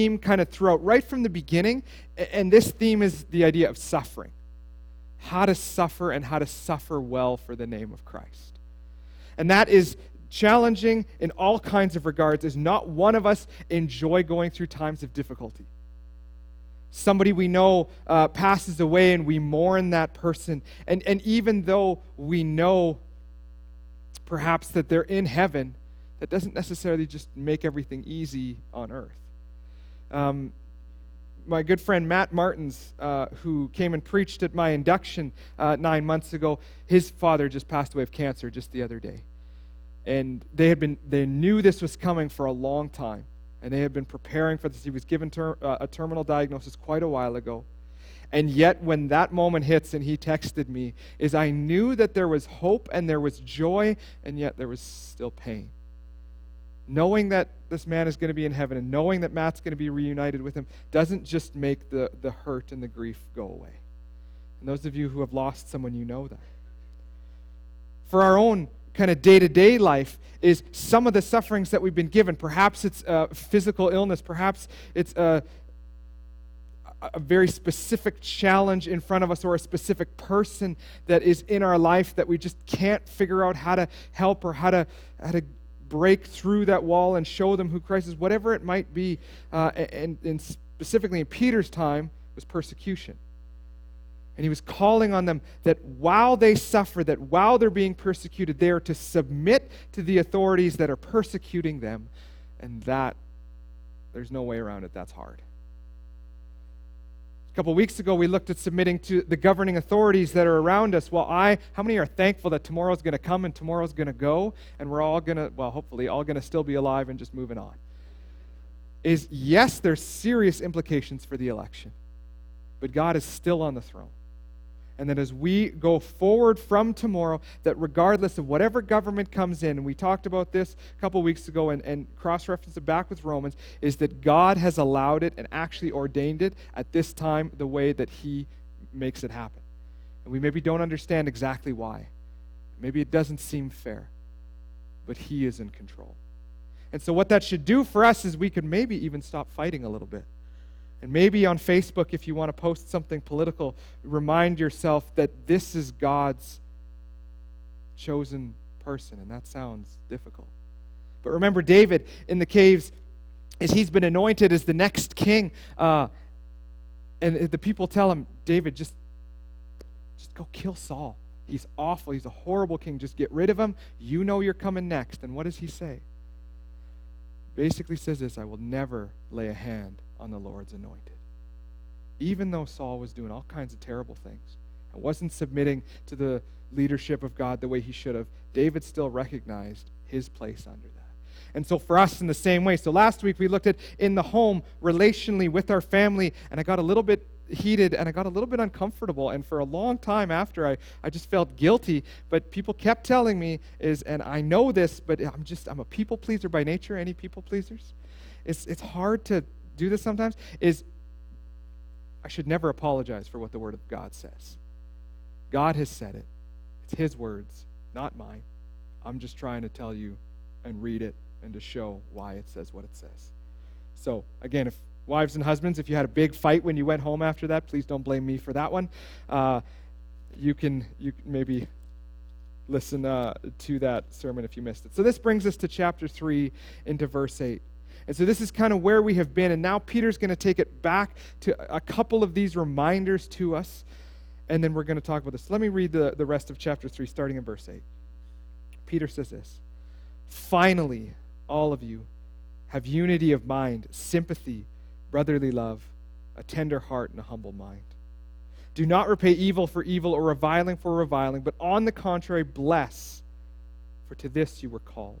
theme kind of throughout right from the beginning, and this theme is the idea of suffering. How to suffer and how to suffer well for the name of Christ. And that is challenging in all kinds of regards, as not one of us enjoy going through times of difficulty. Somebody we know uh, passes away and we mourn that person. And, and even though we know perhaps that they're in heaven, that doesn't necessarily just make everything easy on earth. Um, my good friend Matt Martins, uh, who came and preached at my induction uh, nine months ago, his father just passed away of cancer just the other day. And they had been, they knew this was coming for a long time, and they had been preparing for this. He was given ter- uh, a terminal diagnosis quite a while ago. And yet, when that moment hits and he texted me, is I knew that there was hope and there was joy, and yet there was still pain knowing that this man is going to be in heaven and knowing that Matt's going to be reunited with him doesn't just make the, the hurt and the grief go away. And those of you who have lost someone, you know that. For our own kind of day to day life, is some of the sufferings that we've been given. Perhaps it's a physical illness, perhaps it's a, a very specific challenge in front of us or a specific person that is in our life that we just can't figure out how to help or how to, how to break through that wall and show them who Christ is, whatever it might be. Uh, and, and specifically in Peter's time, was persecution. And he was calling on them that while they suffer, that while they're being persecuted, they are to submit to the authorities that are persecuting them. And that, there's no way around it. That's hard. Couple weeks ago, we looked at submitting to the governing authorities that are around us. Well, I, how many are thankful that tomorrow's going to come and tomorrow's going to go, and we're all going to, well, hopefully, all going to still be alive and just moving on? Is yes, there's serious implications for the election, but God is still on the throne and that as we go forward from tomorrow, that regardless of whatever government comes in, and we talked about this a couple weeks ago and, and cross referenced it back with Romans, is that God has allowed it and actually ordained it at this time the way that He makes it happen. And we maybe don't understand exactly why. Maybe it doesn't seem fair, but He is in control. And so, what that should do for us is we could maybe even stop fighting a little bit. And maybe on Facebook, if you want to post something political, remind yourself that this is God's chosen person. And that sounds difficult. But remember, David in the caves, as he's been anointed as the next king, uh, and the people tell him, David, just, just go kill Saul. He's awful. He's a horrible king. Just get rid of him. You know you're coming next. And what does he say? Basically says this I will never lay a hand on the Lord's anointed. Even though Saul was doing all kinds of terrible things and wasn't submitting to the leadership of God the way he should have, David still recognized his place under that. And so, for us, in the same way. So, last week we looked at in the home, relationally with our family, and I got a little bit heated and I got a little bit uncomfortable. And for a long time after, I, I just felt guilty. But people kept telling me, is, and I know this, but I'm just, I'm a people pleaser by nature. Any people pleasers? It's, it's hard to do this sometimes is I should never apologize for what the Word of God says. God has said it. It's His words, not mine. I'm just trying to tell you and read it and to show why it says what it says. So, again, if wives and husbands, if you had a big fight when you went home after that, please don't blame me for that one. Uh, you can you maybe listen uh, to that sermon if you missed it. So this brings us to chapter 3 into verse 8. And so this is kind of where we have been. And now Peter's going to take it back to a couple of these reminders to us. And then we're going to talk about this. Let me read the, the rest of chapter 3, starting in verse 8. Peter says this Finally, all of you have unity of mind, sympathy, brotherly love, a tender heart, and a humble mind. Do not repay evil for evil or reviling for reviling, but on the contrary, bless, for to this you were called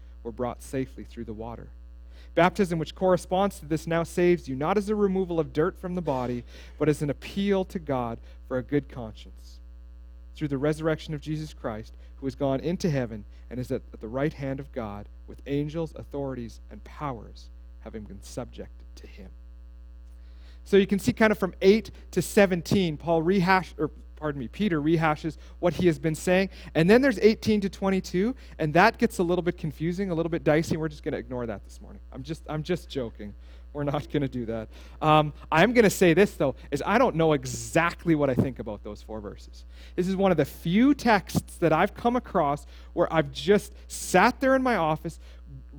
were brought safely through the water. Baptism, which corresponds to this, now saves you, not as a removal of dirt from the body, but as an appeal to God for a good conscience. Through the resurrection of Jesus Christ, who has gone into heaven and is at the right hand of God, with angels, authorities, and powers having been subjected to him. So you can see kind of from 8 to 17, Paul rehashed, or pardon me, Peter rehashes what he has been saying. And then there's 18 to 22, and that gets a little bit confusing, a little bit dicey. We're just going to ignore that this morning. I'm just, I'm just joking. We're not going to do that. Um, I'm going to say this, though, is I don't know exactly what I think about those four verses. This is one of the few texts that I've come across where I've just sat there in my office,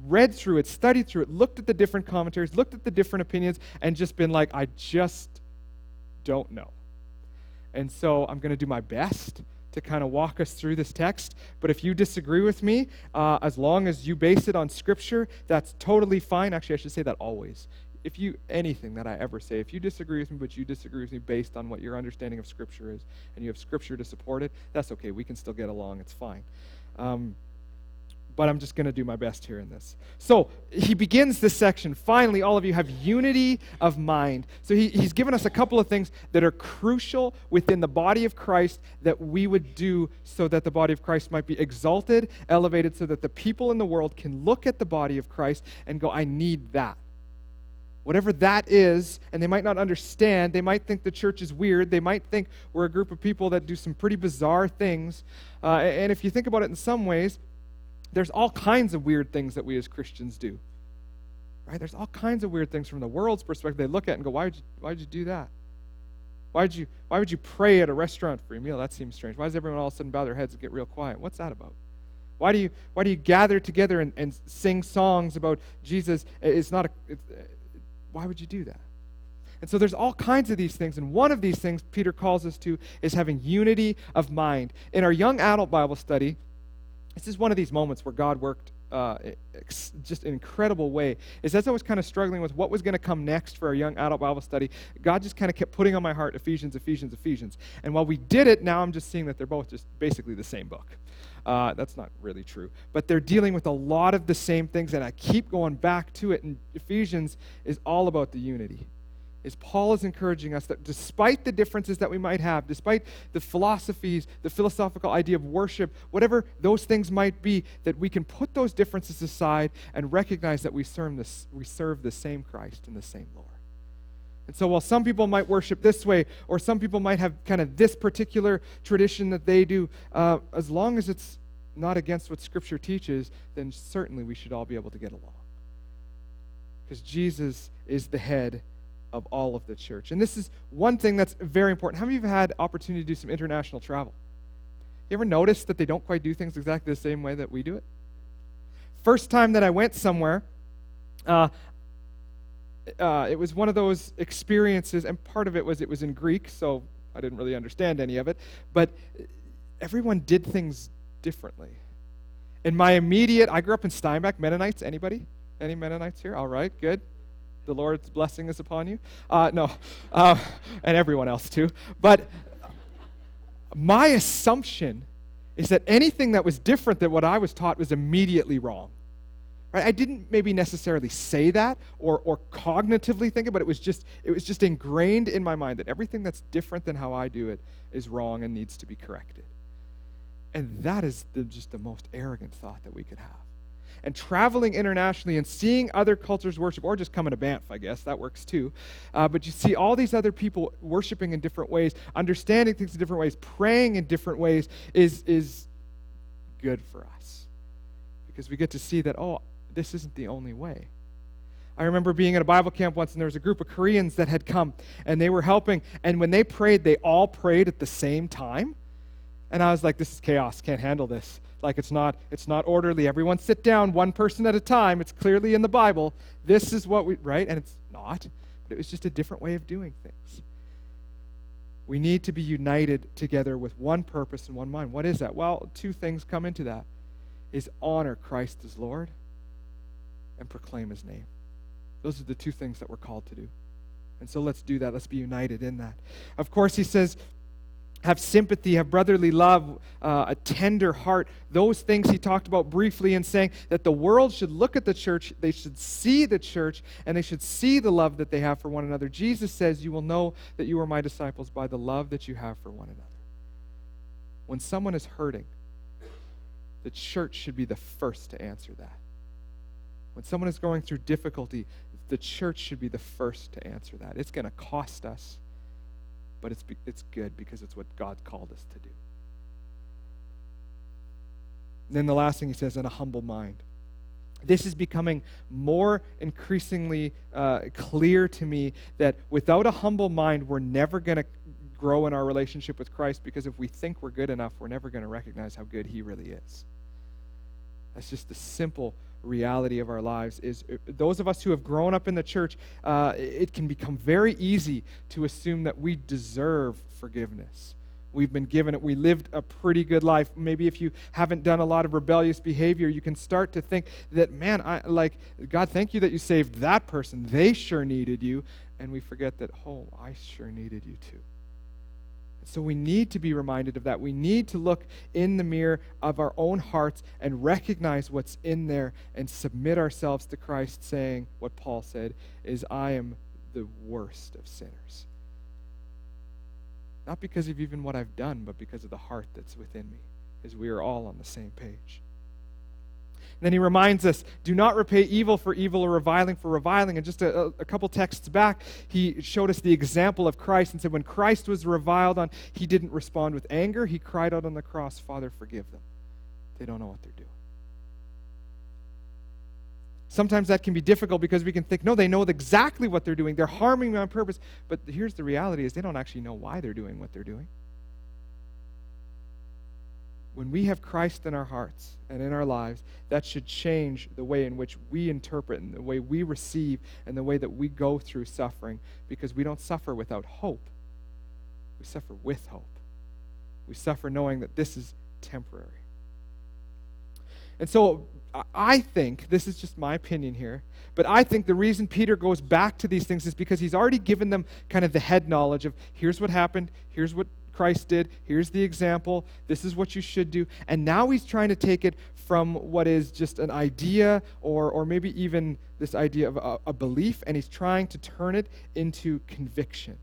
read through it, studied through it, looked at the different commentaries, looked at the different opinions, and just been like, I just don't know. And so I'm going to do my best to kind of walk us through this text. But if you disagree with me, uh, as long as you base it on Scripture, that's totally fine. Actually, I should say that always. If you, anything that I ever say, if you disagree with me, but you disagree with me based on what your understanding of Scripture is, and you have Scripture to support it, that's okay. We can still get along. It's fine. Um, but I'm just going to do my best here in this. So he begins this section. Finally, all of you have unity of mind. So he, he's given us a couple of things that are crucial within the body of Christ that we would do so that the body of Christ might be exalted, elevated, so that the people in the world can look at the body of Christ and go, I need that. Whatever that is, and they might not understand, they might think the church is weird. They might think we're a group of people that do some pretty bizarre things. Uh, and if you think about it in some ways, there's all kinds of weird things that we as Christians do. Right? There's all kinds of weird things from the world's perspective. They look at and go, why would you, why would you do that? Why would, you, why would you pray at a restaurant for your meal? That seems strange. Why does everyone all of a sudden bow their heads and get real quiet? What's that about? Why do you, why do you gather together and, and sing songs about Jesus? It's not a, it's, uh, why would you do that? And so there's all kinds of these things. And one of these things Peter calls us to is having unity of mind. In our young adult Bible study, this is one of these moments where God worked uh, ex- just an incredible way. Is as I was kind of struggling with what was going to come next for our young adult Bible study, God just kind of kept putting on my heart Ephesians, Ephesians, Ephesians. And while we did it, now I'm just seeing that they're both just basically the same book. Uh, that's not really true. But they're dealing with a lot of the same things, and I keep going back to it. And Ephesians is all about the unity is Paul is encouraging us that despite the differences that we might have, despite the philosophies, the philosophical idea of worship, whatever those things might be, that we can put those differences aside and recognize that we serve, this, we serve the same Christ and the same Lord. And so while some people might worship this way, or some people might have kind of this particular tradition that they do, uh, as long as it's not against what Scripture teaches, then certainly we should all be able to get along. Because Jesus is the head of all of the church. And this is one thing that's very important. How many of you have had opportunity to do some international travel? You ever notice that they don't quite do things exactly the same way that we do it? First time that I went somewhere, uh, uh, it was one of those experiences, and part of it was it was in Greek, so I didn't really understand any of it, but everyone did things differently. In my immediate, I grew up in Steinbach, Mennonites. Anybody? Any Mennonites here? All right, good the Lord's blessing is upon you. Uh, no, uh, and everyone else too. But my assumption is that anything that was different than what I was taught was immediately wrong. Right? I didn't maybe necessarily say that or, or cognitively think it, but it was just it was just ingrained in my mind that everything that's different than how I do it is wrong and needs to be corrected. And that is the, just the most arrogant thought that we could have. And traveling internationally and seeing other cultures worship, or just coming to Banff, I guess, that works too. Uh, but you see all these other people worshiping in different ways, understanding things in different ways, praying in different ways is, is good for us. Because we get to see that, oh, this isn't the only way. I remember being at a Bible camp once, and there was a group of Koreans that had come, and they were helping. And when they prayed, they all prayed at the same time. And I was like, "This is chaos. Can't handle this. Like it's not, it's not orderly. Everyone sit down, one person at a time. It's clearly in the Bible. This is what we right, and it's not. But it was just a different way of doing things. We need to be united together with one purpose and one mind. What is that? Well, two things come into that: is honor Christ as Lord and proclaim His name. Those are the two things that we're called to do. And so let's do that. Let's be united in that. Of course, he says, have sympathy, have brotherly love, uh, a tender heart. Those things he talked about briefly in saying that the world should look at the church, they should see the church, and they should see the love that they have for one another. Jesus says, You will know that you are my disciples by the love that you have for one another. When someone is hurting, the church should be the first to answer that. When someone is going through difficulty, the church should be the first to answer that. It's going to cost us, but it's, it's good because it's what God called us to do. And then the last thing he says, in a humble mind. This is becoming more increasingly uh, clear to me that without a humble mind, we're never going to grow in our relationship with Christ because if we think we're good enough, we're never going to recognize how good He really is. That's just the simple reality of our lives is uh, those of us who have grown up in the church uh, it can become very easy to assume that we deserve forgiveness. We've been given it. We lived a pretty good life. Maybe if you haven't done a lot of rebellious behavior you can start to think that man i like god thank you that you saved that person. They sure needed you. And we forget that oh i sure needed you too so we need to be reminded of that. We need to look in the mirror of our own hearts and recognize what's in there and submit ourselves to Christ, saying what Paul said is, I am the worst of sinners. Not because of even what I've done, but because of the heart that's within me, as we are all on the same page then he reminds us do not repay evil for evil or reviling for reviling. And just a, a, couple texts back, he showed us the example of Christ and said, when Christ was reviled on, he didn't respond with anger. He cried out on the cross, Father, forgive them. They don't know what they're doing. Sometimes that can be difficult because we can think, no, they know exactly what they're doing. They're harming me on purpose. But here's the reality is they don't actually know why they're doing what they're doing when we have Christ in our hearts and in our lives, that should change the way in which we interpret and the way we receive and the way that we go through suffering because we don't suffer without hope. We suffer with hope. We suffer knowing that this is temporary. And so I think, this is just my opinion here, but I think the reason Peter goes back to these things is because he's already given them kind of the head knowledge of here's what happened, here's what Christ did. Here's the example. This is what you should do. And now he's trying to take it from what is just an idea or, or maybe even this idea of a, a belief, and he's trying to turn it into conviction.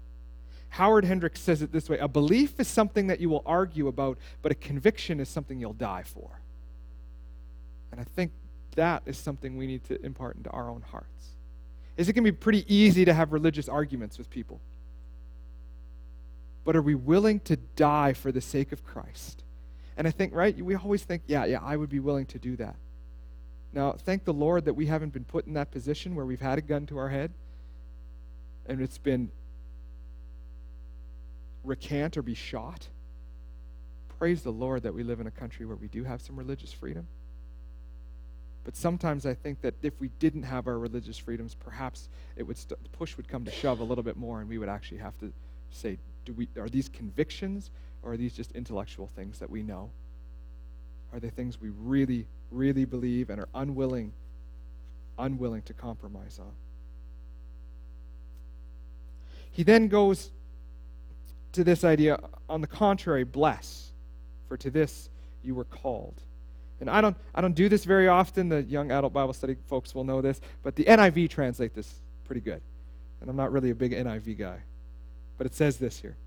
Howard Hendricks says it this way A belief is something that you will argue about, but a conviction is something you'll die for. And I think that is something we need to impart into our own hearts. Is it can be pretty easy to have religious arguments with people? But are we willing to die for the sake of Christ? And I think, right, we always think, yeah, yeah, I would be willing to do that. Now, thank the Lord that we haven't been put in that position where we've had a gun to our head and it's been recant or be shot. Praise the Lord that we live in a country where we do have some religious freedom. But sometimes I think that if we didn't have our religious freedoms, perhaps it would st- push would come to shove a little bit more, and we would actually have to say, do we, are these convictions or are these just intellectual things that we know? Are they things we really, really believe and are unwilling, unwilling to compromise on? He then goes to this idea, on the contrary, bless, for to this you were called. And I don't, I don't do this very often. The young adult Bible study folks will know this, but the NIV translate this pretty good. And I'm not really a big NIV guy. But it says this here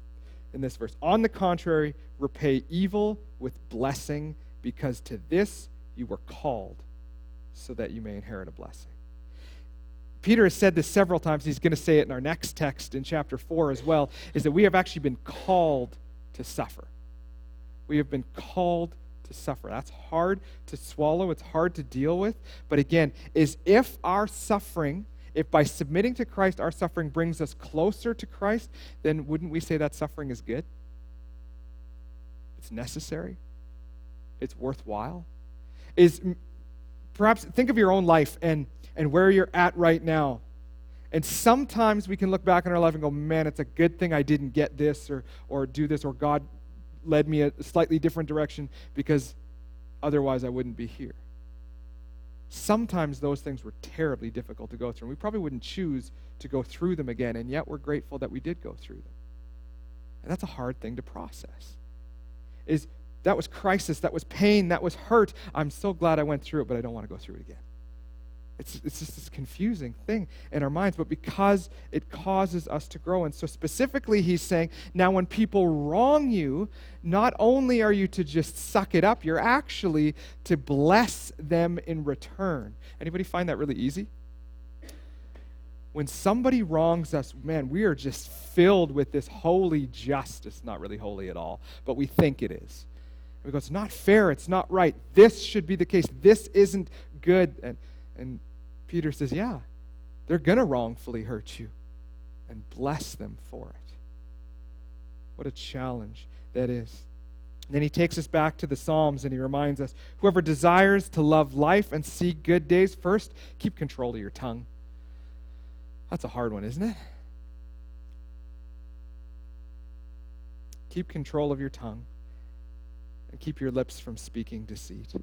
in this verse On the contrary, repay evil with blessing, because to this you were called, so that you may inherit a blessing. Peter has said this several times. He's going to say it in our next text in chapter 4 as well, is that we have actually been called to suffer. We have been called to suffer. That's hard to swallow, it's hard to deal with. But again, is if our suffering, if by submitting to Christ our suffering brings us closer to Christ, then wouldn't we say that suffering is good? It's necessary. It's worthwhile. Is perhaps think of your own life and and where you're at right now. And sometimes we can look back in our life and go, man, it's a good thing I didn't get this or, or do this, or God led me a slightly different direction because otherwise I wouldn't be here. Sometimes those things were terribly difficult to go through. And we probably wouldn't choose to go through them again, and yet we're grateful that we did go through them. And that's a hard thing to process. Is that was crisis, that was pain, that was hurt. I'm so glad I went through it, but I don't want to go through it again. It's, it's just this confusing thing in our minds, but because it causes us to grow. And so, specifically, he's saying, now when people wrong you, not only are you to just suck it up, you're actually to bless them in return. Anybody find that really easy? When somebody wrongs us, man, we are just filled with this holy justice. Not really holy at all, but we think it is. we go, it's not fair, it's not right. This should be the case. This isn't good. And, and Peter says, Yeah, they're going to wrongfully hurt you and bless them for it. What a challenge that is. And then he takes us back to the Psalms and he reminds us whoever desires to love life and see good days, first, keep control of your tongue. That's a hard one, isn't it? Keep control of your tongue and keep your lips from speaking deceit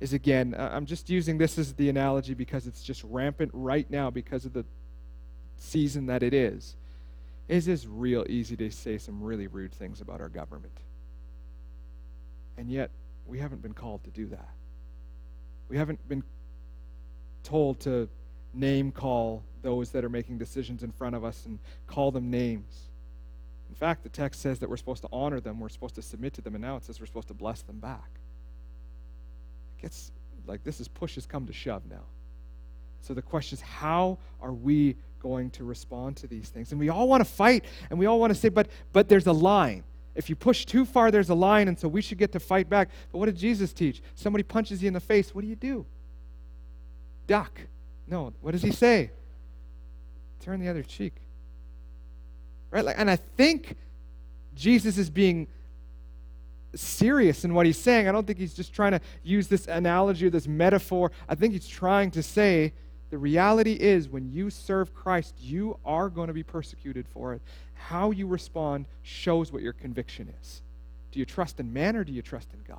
is again, I'm just using this as the analogy because it's just rampant right now because of the season that it is. It is real easy to say some really rude things about our government. And yet, we haven't been called to do that. We haven't been told to name call those that are making decisions in front of us and call them names. In fact, the text says that we're supposed to honor them, we're supposed to submit to them, and now it says we're supposed to bless them back gets like this is push has come to shove now. So the question is, how are we going to respond to these things? And we all want to fight and we all want to say, but but there's a line. If you push too far, there's a line, and so we should get to fight back. But what did Jesus teach? Somebody punches you in the face, what do you do? Duck. No, what does he say? Turn the other cheek. Right? Like, and I think Jesus is being serious in what he's saying. I don't think he's just trying to use this analogy or this metaphor. I think he's trying to say the reality is when you serve Christ, you are going to be persecuted for it. How you respond shows what your conviction is. Do you trust in man or do you trust in God?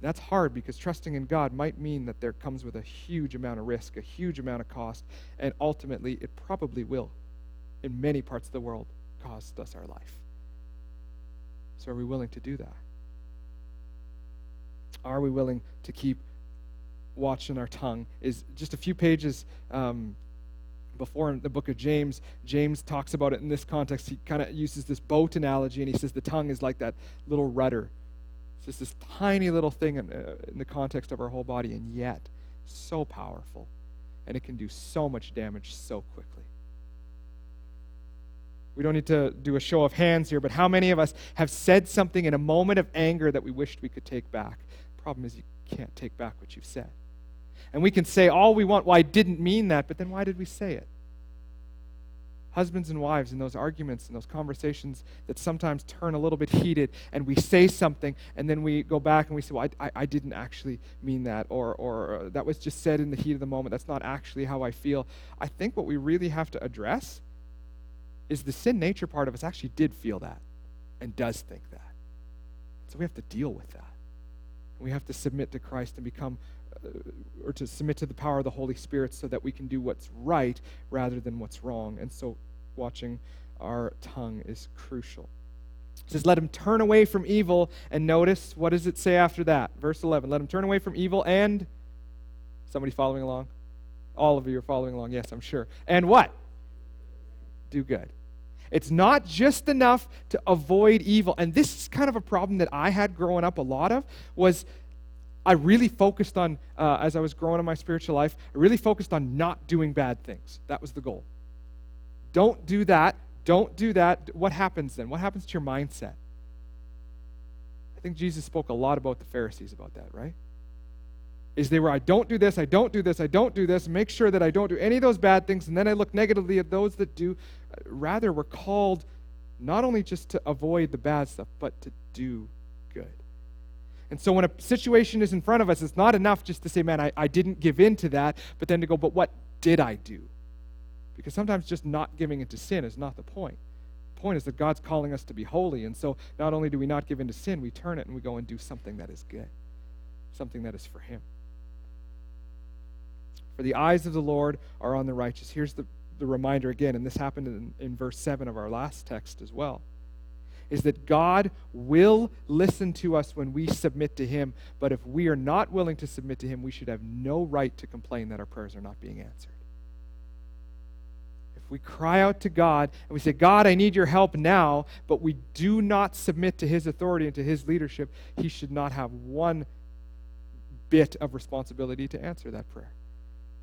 That's hard because trusting in God might mean that there comes with a huge amount of risk, a huge amount of cost, and ultimately it probably will, in many parts of the world, cost us our life. So, are we willing to do that? Are we willing to keep watching our tongue? Is just a few pages um, before in the book of James, James talks about it in this context. He kind of uses this boat analogy, and he says the tongue is like that little rudder. It's just this tiny little thing in, uh, in the context of our whole body, and yet so powerful. And it can do so much damage so quickly. We don't need to do a show of hands here, but how many of us have said something in a moment of anger that we wished we could take back? Problem is, you can't take back what you've said. And we can say all we want, well, I didn't mean that, but then why did we say it? Husbands and wives in those arguments and those conversations that sometimes turn a little bit heated, and we say something, and then we go back and we say, Well, I, I, I didn't actually mean that, or, or uh, that was just said in the heat of the moment. That's not actually how I feel. I think what we really have to address is the sin nature part of us actually did feel that and does think that. So we have to deal with that. We have to submit to Christ and become, uh, or to submit to the power of the Holy Spirit so that we can do what's right rather than what's wrong. And so watching our tongue is crucial. It says, Let him turn away from evil. And notice, what does it say after that? Verse 11. Let him turn away from evil and. Somebody following along? All of you are following along, yes, I'm sure. And what? Do good. It's not just enough to avoid evil. And this is kind of a problem that I had growing up a lot of was I really focused on, uh, as I was growing in my spiritual life, I really focused on not doing bad things. That was the goal. Don't do that. Don't do that. What happens then? What happens to your mindset? I think Jesus spoke a lot about the Pharisees about that, right? Is they were, I don't do this, I don't do this, I don't do this, make sure that I don't do any of those bad things, and then I look negatively at those that do. Rather, we're called not only just to avoid the bad stuff, but to do good. And so when a situation is in front of us, it's not enough just to say, man, I, I didn't give in to that, but then to go, but what did I do? Because sometimes just not giving into sin is not the point. The point is that God's calling us to be holy. And so not only do we not give into sin, we turn it and we go and do something that is good, something that is for Him. For the eyes of the Lord are on the righteous. Here's the, the reminder again, and this happened in, in verse 7 of our last text as well is that God will listen to us when we submit to Him, but if we are not willing to submit to Him, we should have no right to complain that our prayers are not being answered. If we cry out to God and we say, God, I need your help now, but we do not submit to His authority and to His leadership, He should not have one bit of responsibility to answer that prayer.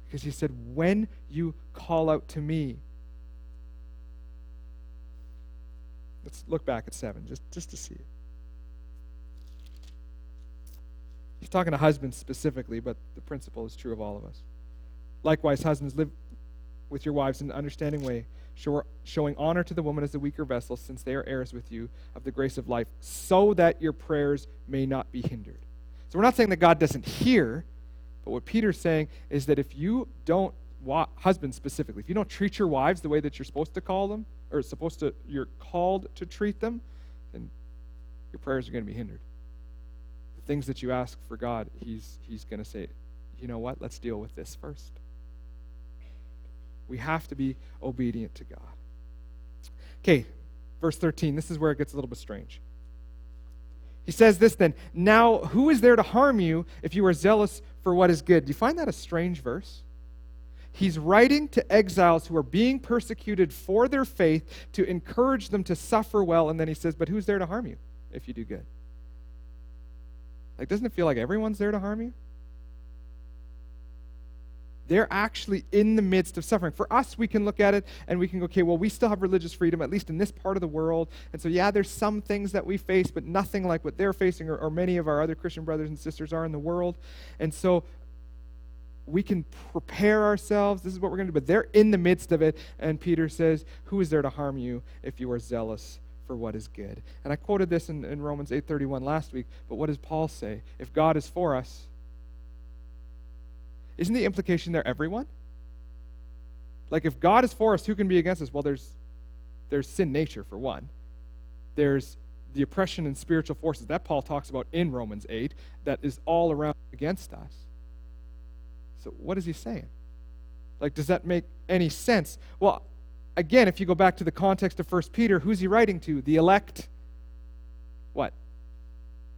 Because He said, When you call out to me, Let's look back at 7 just, just to see. He's talking to husbands specifically, but the principle is true of all of us. Likewise, husbands, live with your wives in an understanding way, show, showing honor to the woman as the weaker vessel, since they are heirs with you of the grace of life, so that your prayers may not be hindered. So we're not saying that God doesn't hear, but what Peter's saying is that if you don't, husbands specifically, if you don't treat your wives the way that you're supposed to call them, or supposed to you're called to treat them, then your prayers are going to be hindered. The things that you ask for God, he's he's going to say, "You know what? Let's deal with this first. We have to be obedient to God. Okay, verse 13. This is where it gets a little bit strange. He says this then, Now who is there to harm you if you are zealous for what is good? Do you find that a strange verse? He's writing to exiles who are being persecuted for their faith to encourage them to suffer well. And then he says, But who's there to harm you if you do good? Like, doesn't it feel like everyone's there to harm you? They're actually in the midst of suffering. For us, we can look at it and we can go, okay, well, we still have religious freedom, at least in this part of the world. And so, yeah, there's some things that we face, but nothing like what they're facing or, or many of our other Christian brothers and sisters are in the world. And so, we can prepare ourselves. This is what we're going to do. But they're in the midst of it. And Peter says, Who is there to harm you if you are zealous for what is good? And I quoted this in, in Romans 8.31 last week. But what does Paul say? If God is for us, isn't the implication there everyone? Like if God is for us, who can be against us? Well, there's there's sin nature for one. There's the oppression and spiritual forces that Paul talks about in Romans 8 that is all around against us. So, what is he saying? Like, does that make any sense? Well, again, if you go back to the context of 1 Peter, who's he writing to? The elect? What?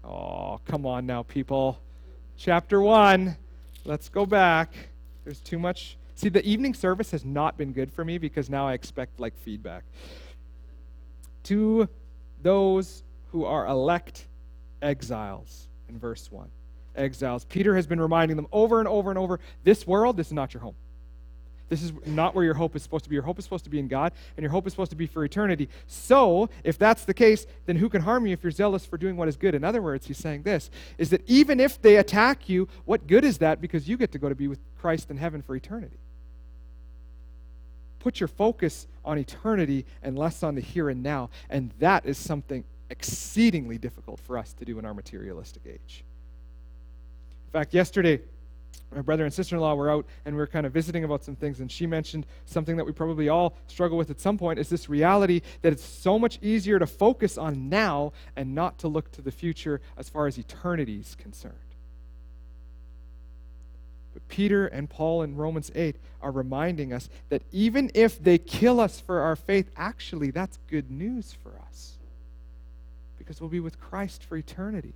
Oh, come on now, people. Chapter 1. Let's go back. There's too much. See, the evening service has not been good for me because now I expect like feedback. To those who are elect exiles in verse 1 exiles. Peter has been reminding them over and over and over this world, this is not your home. This is not where your hope is supposed to be. Your hope is supposed to be in God, and your hope is supposed to be for eternity. So, if that's the case, then who can harm you if you're zealous for doing what is good? In other words, he's saying this is that even if they attack you, what good is that because you get to go to be with Christ in heaven for eternity? Put your focus on eternity and less on the here and now, and that is something exceedingly difficult for us to do in our materialistic age. In fact, yesterday, my brother and sister in law were out and we were kind of visiting about some things, and she mentioned something that we probably all struggle with at some point is this reality that it's so much easier to focus on now and not to look to the future as far as eternity is concerned. But Peter and Paul in Romans 8 are reminding us that even if they kill us for our faith, actually, that's good news for us because we'll be with Christ for eternity.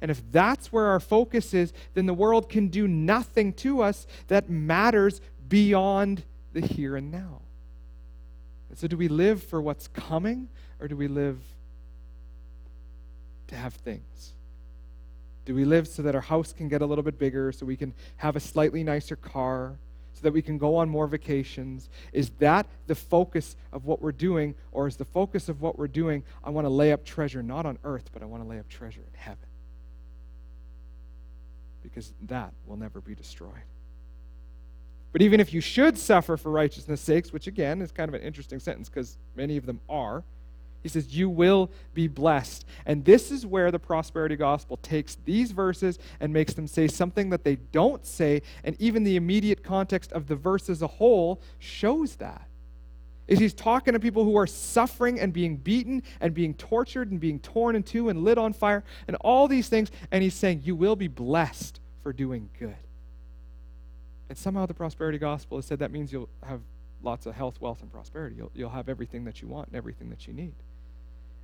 And if that's where our focus is, then the world can do nothing to us that matters beyond the here and now. So, do we live for what's coming, or do we live to have things? Do we live so that our house can get a little bit bigger, so we can have a slightly nicer car, so that we can go on more vacations? Is that the focus of what we're doing, or is the focus of what we're doing, I want to lay up treasure not on earth, but I want to lay up treasure in heaven? Because that will never be destroyed. But even if you should suffer for righteousness' sakes, which again is kind of an interesting sentence because many of them are, he says, You will be blessed. And this is where the prosperity gospel takes these verses and makes them say something that they don't say. And even the immediate context of the verse as a whole shows that. Is he's talking to people who are suffering and being beaten and being tortured and being torn in two and lit on fire and all these things. And he's saying, You will be blessed for doing good. And somehow the prosperity gospel has said that means you'll have lots of health, wealth, and prosperity. You'll, you'll have everything that you want and everything that you need.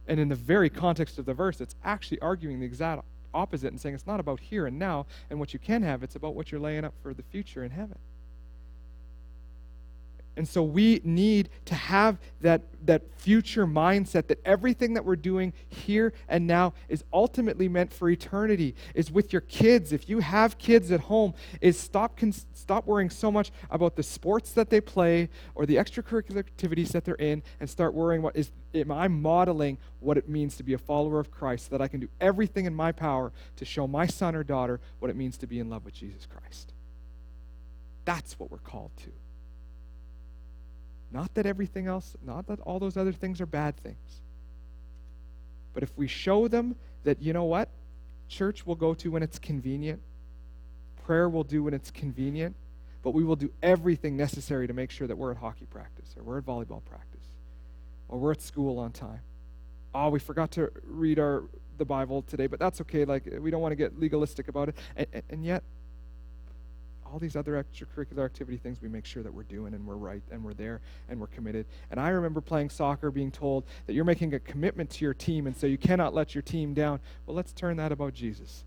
And in the very context of the verse, it's actually arguing the exact opposite and saying it's not about here and now and what you can have, it's about what you're laying up for the future in heaven. And so we need to have that, that future mindset that everything that we're doing here and now is ultimately meant for eternity. Is with your kids. If you have kids at home, is stop, stop worrying so much about the sports that they play or the extracurricular activities that they're in and start worrying what is am I modeling what it means to be a follower of Christ so that I can do everything in my power to show my son or daughter what it means to be in love with Jesus Christ. That's what we're called to. Not that everything else, not that all those other things are bad things. But if we show them that, you know what, church will go to when it's convenient, prayer will do when it's convenient, but we will do everything necessary to make sure that we're at hockey practice or we're at volleyball practice or we're at school on time. Oh, we forgot to read our the Bible today, but that's okay. Like we don't want to get legalistic about it. And, and, yet, all these other extracurricular activity things we make sure that we're doing and we're right and we're there and we're committed. And I remember playing soccer being told that you're making a commitment to your team and so you cannot let your team down. Well, let's turn that about Jesus.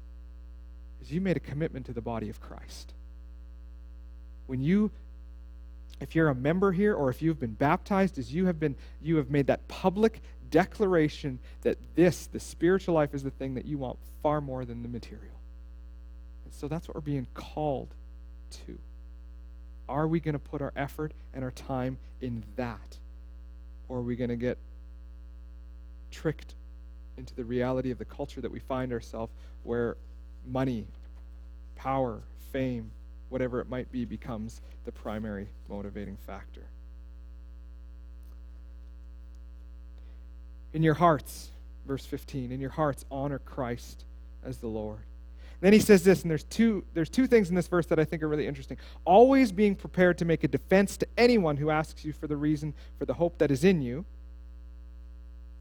Is you made a commitment to the body of Christ. When you if you're a member here or if you've been baptized as you have been you have made that public declaration that this the spiritual life is the thing that you want far more than the material. And so that's what we're being called to? Are we going to put our effort and our time in that? Or are we going to get tricked into the reality of the culture that we find ourselves where money, power, fame, whatever it might be, becomes the primary motivating factor? In your hearts, verse 15, in your hearts, honor Christ as the Lord. Then he says this, and there's two, there's two things in this verse that I think are really interesting. Always being prepared to make a defense to anyone who asks you for the reason for the hope that is in you,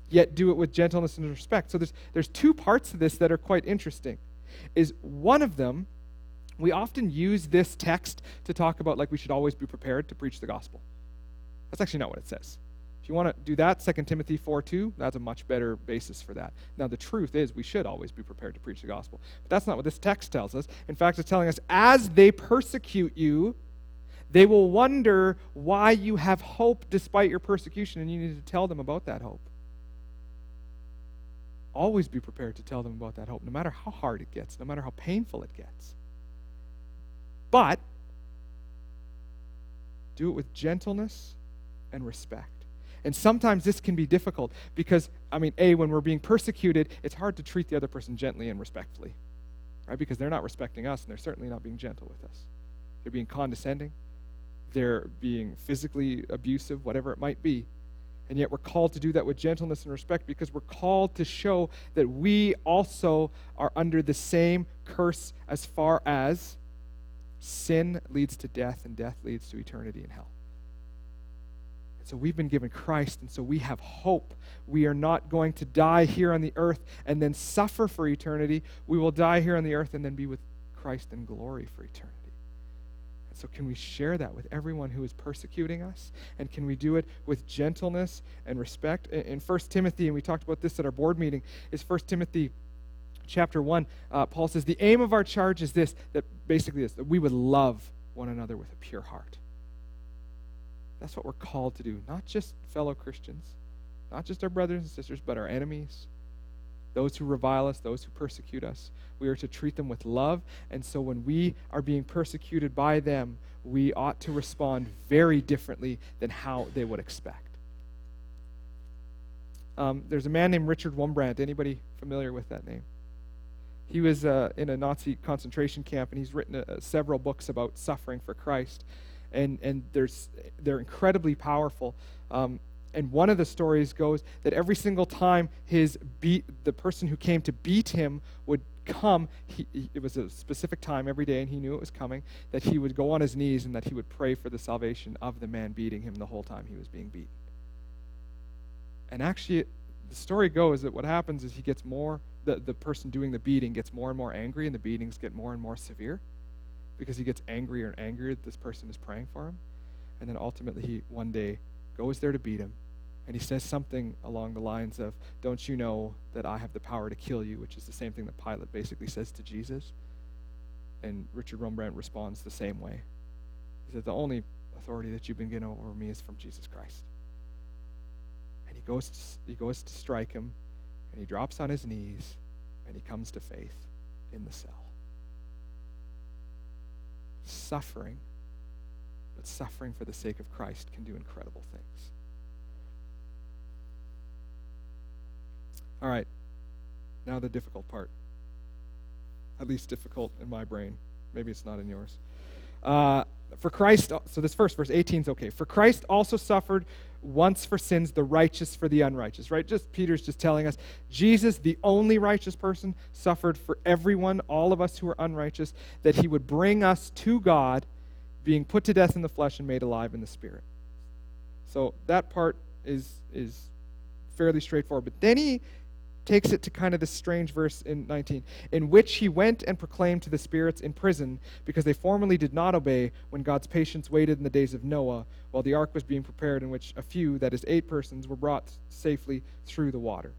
yet do it with gentleness and respect. So there's, there's two parts to this that are quite interesting. Is one of them, we often use this text to talk about like we should always be prepared to preach the gospel. That's actually not what it says you want to do that, 2 Timothy 4 2, that's a much better basis for that. Now, the truth is, we should always be prepared to preach the gospel. But that's not what this text tells us. In fact, it's telling us, as they persecute you, they will wonder why you have hope despite your persecution, and you need to tell them about that hope. Always be prepared to tell them about that hope, no matter how hard it gets, no matter how painful it gets. But do it with gentleness and respect. And sometimes this can be difficult because, I mean, A, when we're being persecuted, it's hard to treat the other person gently and respectfully, right? Because they're not respecting us and they're certainly not being gentle with us. They're being condescending, they're being physically abusive, whatever it might be. And yet we're called to do that with gentleness and respect because we're called to show that we also are under the same curse as far as sin leads to death and death leads to eternity in hell. So we've been given Christ, and so we have hope. We are not going to die here on the earth and then suffer for eternity. We will die here on the earth and then be with Christ in glory for eternity. And so, can we share that with everyone who is persecuting us? And can we do it with gentleness and respect? In 1 Timothy, and we talked about this at our board meeting, is 1 Timothy chapter 1. Uh, Paul says, The aim of our charge is this, that basically this, that we would love one another with a pure heart. That's what we're called to do. Not just fellow Christians, not just our brothers and sisters, but our enemies, those who revile us, those who persecute us. We are to treat them with love. And so when we are being persecuted by them, we ought to respond very differently than how they would expect. Um, there's a man named Richard Wurmbrand. Anybody familiar with that name? He was uh, in a Nazi concentration camp, and he's written uh, several books about suffering for Christ. And, and there's, they're incredibly powerful. Um, and one of the stories goes that every single time his beat, the person who came to beat him would come, he, it was a specific time every day, and he knew it was coming, that he would go on his knees and that he would pray for the salvation of the man beating him the whole time he was being beaten. And actually, the story goes that what happens is he gets more, the, the person doing the beating gets more and more angry, and the beatings get more and more severe because he gets angrier and angrier that this person is praying for him. And then ultimately, he one day goes there to beat him. And he says something along the lines of, Don't you know that I have the power to kill you? Which is the same thing that Pilate basically says to Jesus. And Richard Wurmbrand responds the same way. He said, The only authority that you've been given over me is from Jesus Christ. And he goes to, he goes to strike him, and he drops on his knees, and he comes to faith in the cell. Suffering but suffering for the sake of Christ can do incredible things. All right, now the difficult part. At least difficult in my brain. Maybe it's not in yours. Uh, for Christ, so this first verse 18 is okay. For Christ also suffered once for sins, the righteous for the unrighteous, right? Just Peter's just telling us Jesus, the only righteous person, suffered for everyone, all of us who are unrighteous, that he would bring us to God being put to death in the flesh and made alive in the spirit. So that part is is fairly straightforward. But then he takes it to kind of this strange verse in 19, in which he went and proclaimed to the spirits in prison because they formerly did not obey when God's patience waited in the days of Noah while the ark was being prepared, in which a few, that is, eight persons, were brought safely through the water.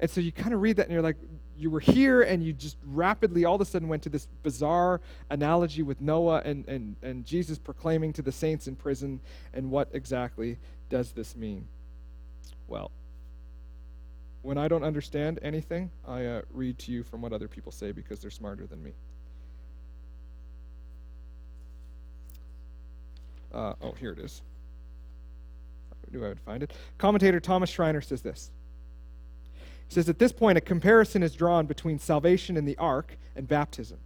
And so you kind of read that and you're like, you were here and you just rapidly all of a sudden went to this bizarre analogy with Noah and, and, and Jesus proclaiming to the saints in prison. And what exactly does this mean? Well, when I don't understand anything, I uh, read to you from what other people say because they're smarter than me. Uh, oh, here it is. I knew I would find it. Commentator Thomas Schreiner says this. He says, At this point, a comparison is drawn between salvation in the ark and baptism.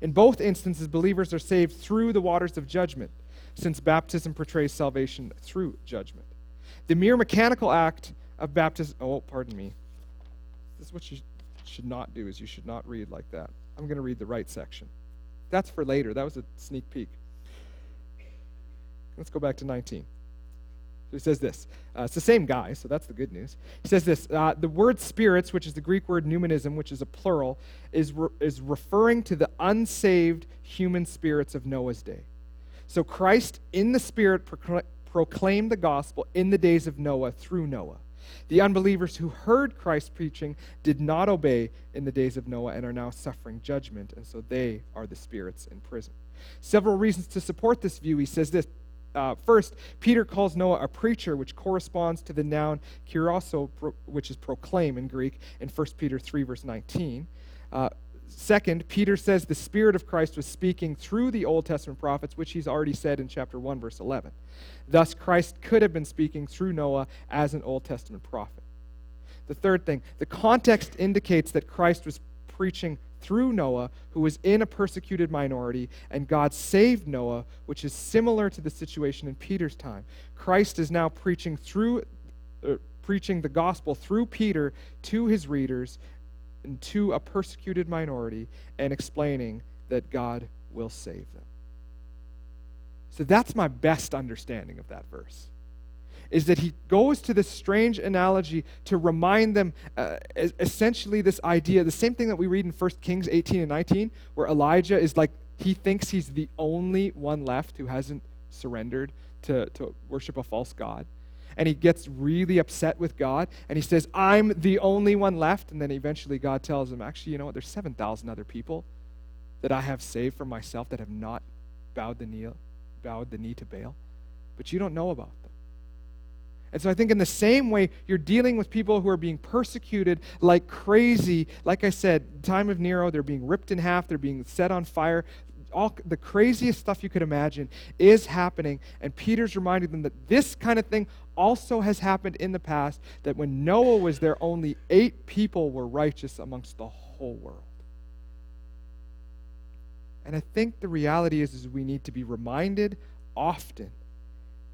In both instances, believers are saved through the waters of judgment, since baptism portrays salvation through judgment. The mere mechanical act of baptism, oh, pardon me. This is what you should not do, is you should not read like that. I'm going to read the right section. That's for later. That was a sneak peek. Let's go back to 19. So he says this. Uh, it's the same guy, so that's the good news. He says this uh, The word spirits, which is the Greek word pneumasin, which is a plural, is, re- is referring to the unsaved human spirits of Noah's day. So Christ in the Spirit proclaimed the gospel in the days of Noah through Noah. The unbelievers who heard Christ preaching did not obey in the days of Noah and are now suffering judgment, and so they are the spirits in prison. Several reasons to support this view. He says this uh, first, Peter calls Noah a preacher, which corresponds to the noun kerusso, which is proclaim in Greek, in 1 Peter 3, verse 19. Uh, second, Peter says the Spirit of Christ was speaking through the Old Testament prophets, which he's already said in chapter 1, verse 11. Thus, Christ could have been speaking through Noah as an Old Testament prophet. The third thing, the context indicates that Christ was preaching through Noah, who was in a persecuted minority, and God saved Noah, which is similar to the situation in Peter's time. Christ is now preaching through uh, preaching the gospel through Peter to his readers to a persecuted minority and explaining that God will save them. So that's my best understanding of that verse is that he goes to this strange analogy to remind them uh, essentially this idea, the same thing that we read in 1 Kings 18 and 19, where Elijah is like, he thinks he's the only one left who hasn't surrendered to, to worship a false God. And he gets really upset with God, and he says, I'm the only one left. And then eventually God tells him, actually, you know what? There's 7,000 other people that I have saved for myself that have not bowed the knee, bowed the knee to Baal, but you don't know about them. And so I think in the same way, you're dealing with people who are being persecuted like crazy. Like I said, time of Nero, they're being ripped in half, they're being set on fire. All the craziest stuff you could imagine is happening. And Peter's reminding them that this kind of thing also has happened in the past, that when Noah was there, only eight people were righteous amongst the whole world. And I think the reality is, is we need to be reminded often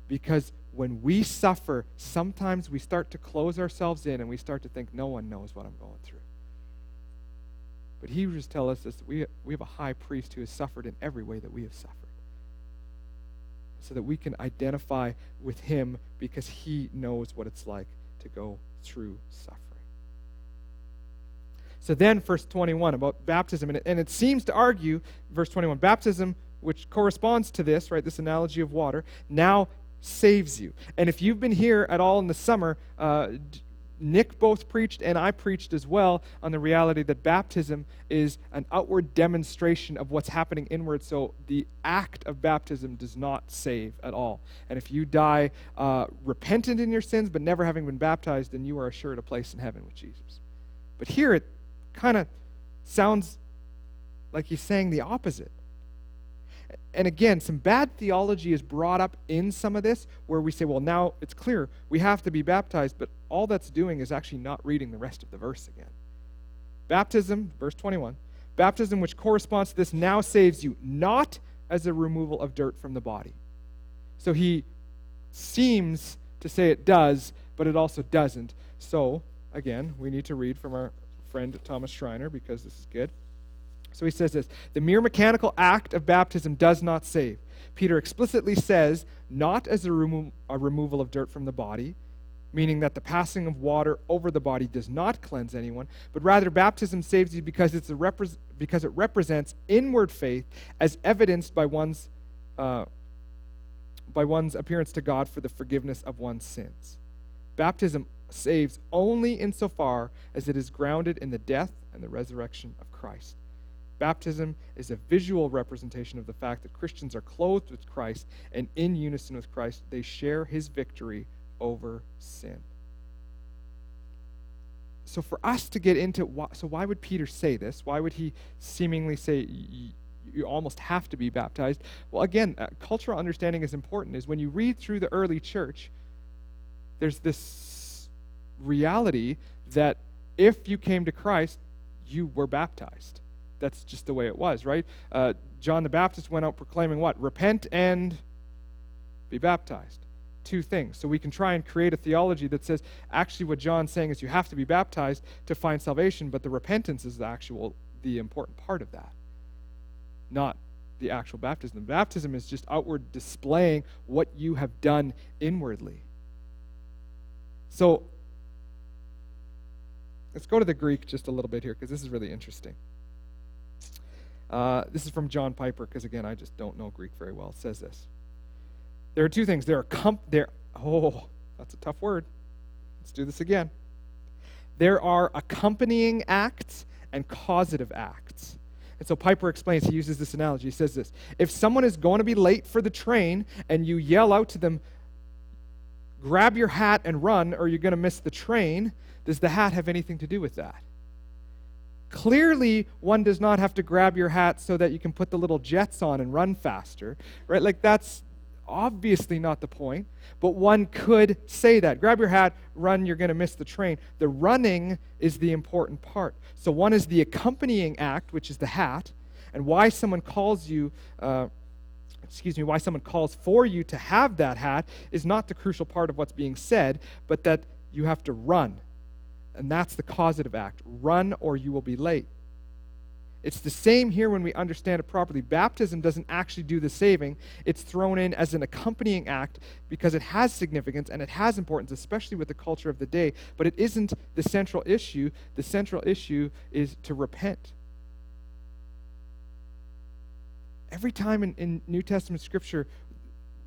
because when we suffer, sometimes we start to close ourselves in and we start to think, no one knows what I'm going through. But Hebrews tell us this, we, we have a high priest who has suffered in every way that we have suffered. So that we can identify with him because he knows what it's like to go through suffering. So then, verse 21 about baptism, and it, and it seems to argue, verse 21, baptism, which corresponds to this, right, this analogy of water, now saves you. And if you've been here at all in the summer, uh, Nick both preached and I preached as well on the reality that baptism is an outward demonstration of what's happening inward. So the act of baptism does not save at all. And if you die uh, repentant in your sins but never having been baptized, then you are assured a place in heaven with Jesus. But here it kind of sounds like he's saying the opposite and again, some bad theology is brought up in some of this where we say, well, now it's clear we have to be baptized, but all that's doing is actually not reading the rest of the verse again. Baptism, verse 21, baptism which corresponds to this now saves you, not as a removal of dirt from the body. So he seems to say it does, but it also doesn't. So, again, we need to read from our friend Thomas Schreiner because this is good. So he says this The mere mechanical act of baptism does not save. Peter explicitly says, not as a, remo- a, removal of dirt from the body, meaning that the passing of water over the body does not cleanse anyone, but rather baptism saves you because, it's a repre- because it represents inward faith as evidenced by one's, uh, by one's appearance to God for the forgiveness of one's sins. Baptism saves only insofar as it is grounded in the death and the resurrection of Christ. Baptism is a visual representation of the fact that Christians are clothed with Christ and in unison with Christ, they share his victory over sin. So, for us to get into, so why would Peter say this? Why would he seemingly say you almost have to be baptized? Well, again, uh, cultural understanding is important. Is when you read through the early church, there's this reality that if you came to Christ, you were baptized that's just the way it was, right? Uh, John the Baptist went out proclaiming what? Repent and be baptized. Two things. So we can try and create a theology that says actually what John's saying is you have to be baptized to find salvation, but the repentance is the actual, the important part of that, not the actual baptism. Baptism is just outward displaying what you have done inwardly. So let's go to the Greek just a little bit here because this is really interesting. Uh, this is from John Piper, because again, I just don't know Greek very well. It says this. There are two things. There are comp- there. Oh, that's a tough word. Let's do this again. There are accompanying acts and causative acts. And so Piper explains, he uses this analogy. He says this If someone is going to be late for the train and you yell out to them, grab your hat and run, or you're going to miss the train, does the hat have anything to do with that? Clearly, one does not have to grab your hat so that you can put the little jets on and run faster, right? Like, that's obviously not the point, but one could say that. Grab your hat, run, you're going to miss the train. The running is the important part. So, one is the accompanying act, which is the hat, and why someone calls you. Uh, excuse me, why someone calls for you to have that hat is not the crucial part of what's being said, but that you have to run and that's the causative act. Run or you will be late. It's the same here when we understand it properly. Baptism doesn't actually do the saving, it's thrown in as an accompanying act because it has significance and it has importance, especially with the culture of the day. But it isn't the central issue. The central issue is to repent. Every time in, in New Testament scripture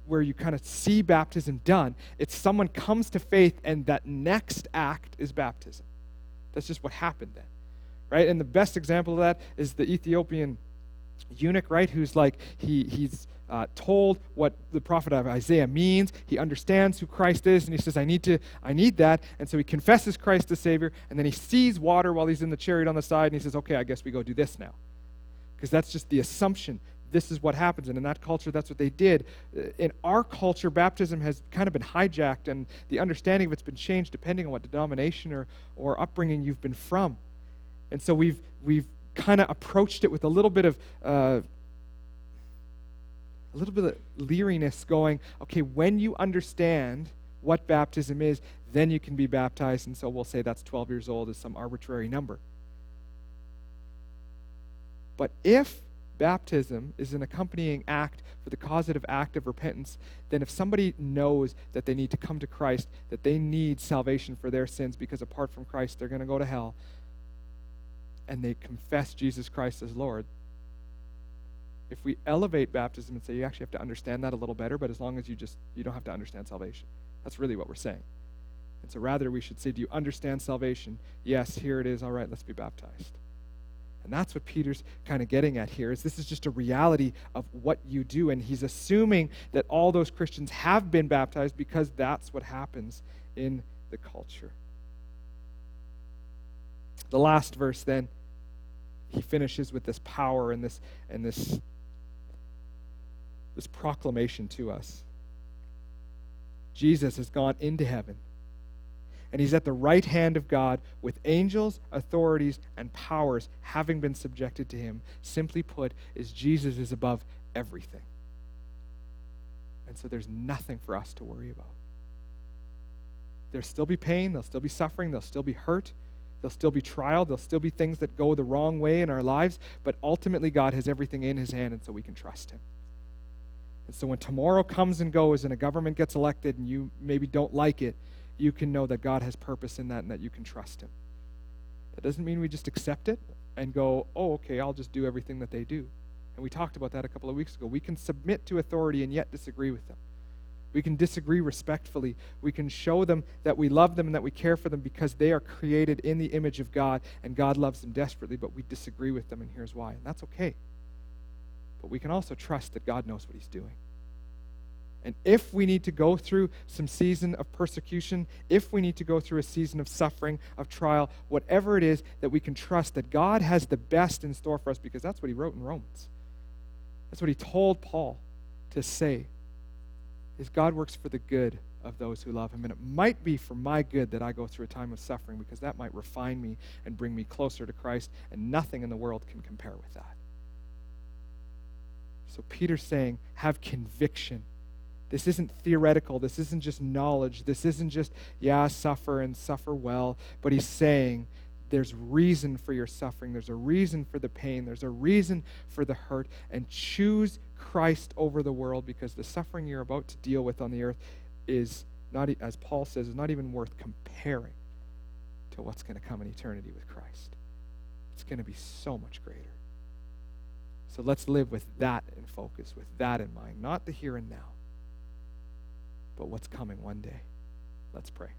where you kind of see baptism done. It's someone comes to faith, and that next act is baptism. That's just what happened then, right? And the best example of that is the Ethiopian eunuch, right? Who's like, he, he's uh, told what the prophet of Isaiah means. He understands who Christ is, and he says, I need, to, I need that. And so he confesses Christ as Savior, and then he sees water while he's in the chariot on the side, and he says, Okay, I guess we go do this now. Because that's just the assumption. This is what happens. And in that culture, that's what they did. Uh, in our culture, baptism has kind of been hijacked, and the understanding of it's been changed depending on what denomination or, or upbringing you've been from. And so we've, we've kind of approached it with a little bit of uh, a little bit of leeriness going, okay, when you understand what baptism is, then you can be baptized. And so we'll say that's 12 years old is some arbitrary number. But if baptism is an accompanying act for the causative act of repentance, then if somebody knows that they need to come to Christ, that they need salvation for their sins because apart from Christ they're going to go to hell, and they confess Jesus Christ as Lord, if we elevate baptism and say you actually have to understand that a little better, but as long as you just you don't have to understand salvation. That's really what we're saying. And so rather we should say, Do you understand salvation? Yes, here it is. All right, let's be baptized. And that's what Peter's kind of getting at here is this is just a reality of what you do. And he's assuming that all those Christians have been baptized because that's what happens in the culture. The last verse then, he finishes with this power and this and this this proclamation to us. Jesus has gone into heaven, and he's at the right hand of God with angels, authorities, and powers having been subjected to him. Simply put, is Jesus is above everything. And so there's nothing for us to worry about. There'll still be pain, there'll still be suffering, there'll still be hurt, there'll still be trial, there'll still be things that go the wrong way in our lives, but ultimately God has everything in his hand, and so we can trust him. And so when tomorrow comes and goes and a government gets elected and you maybe don't like it, you can know that God has purpose in that and that you can trust Him. That doesn't mean we just accept it and go, oh, okay, I'll just do everything that they do. And we talked about that a couple of weeks ago. We can submit to authority and yet disagree with them. We can disagree respectfully. We can show them that we love them and that we care for them because they are created in the image of God and God loves them desperately, but we disagree with them, and here's why. And that's okay. But we can also trust that God knows what He's doing. And if we need to go through some season of persecution, if we need to go through a season of suffering, of trial, whatever it is, that we can trust that God has the best in store for us because that's what he wrote in Romans. That's what he told Paul to say. Is God works for the good of those who love him. And it might be for my good that I go through a time of suffering because that might refine me and bring me closer to Christ, and nothing in the world can compare with that. So Peter's saying, have conviction. This isn't theoretical. This isn't just knowledge. This isn't just, yeah, suffer and suffer well. But he's saying there's reason for your suffering. There's a reason for the pain. There's a reason for the hurt. And choose Christ over the world because the suffering you're about to deal with on the earth is not, as Paul says, is not even worth comparing to what's going to come in eternity with Christ. It's going to be so much greater. So let's live with that in focus, with that in mind, not the here and now, but what's coming one day. Let's pray.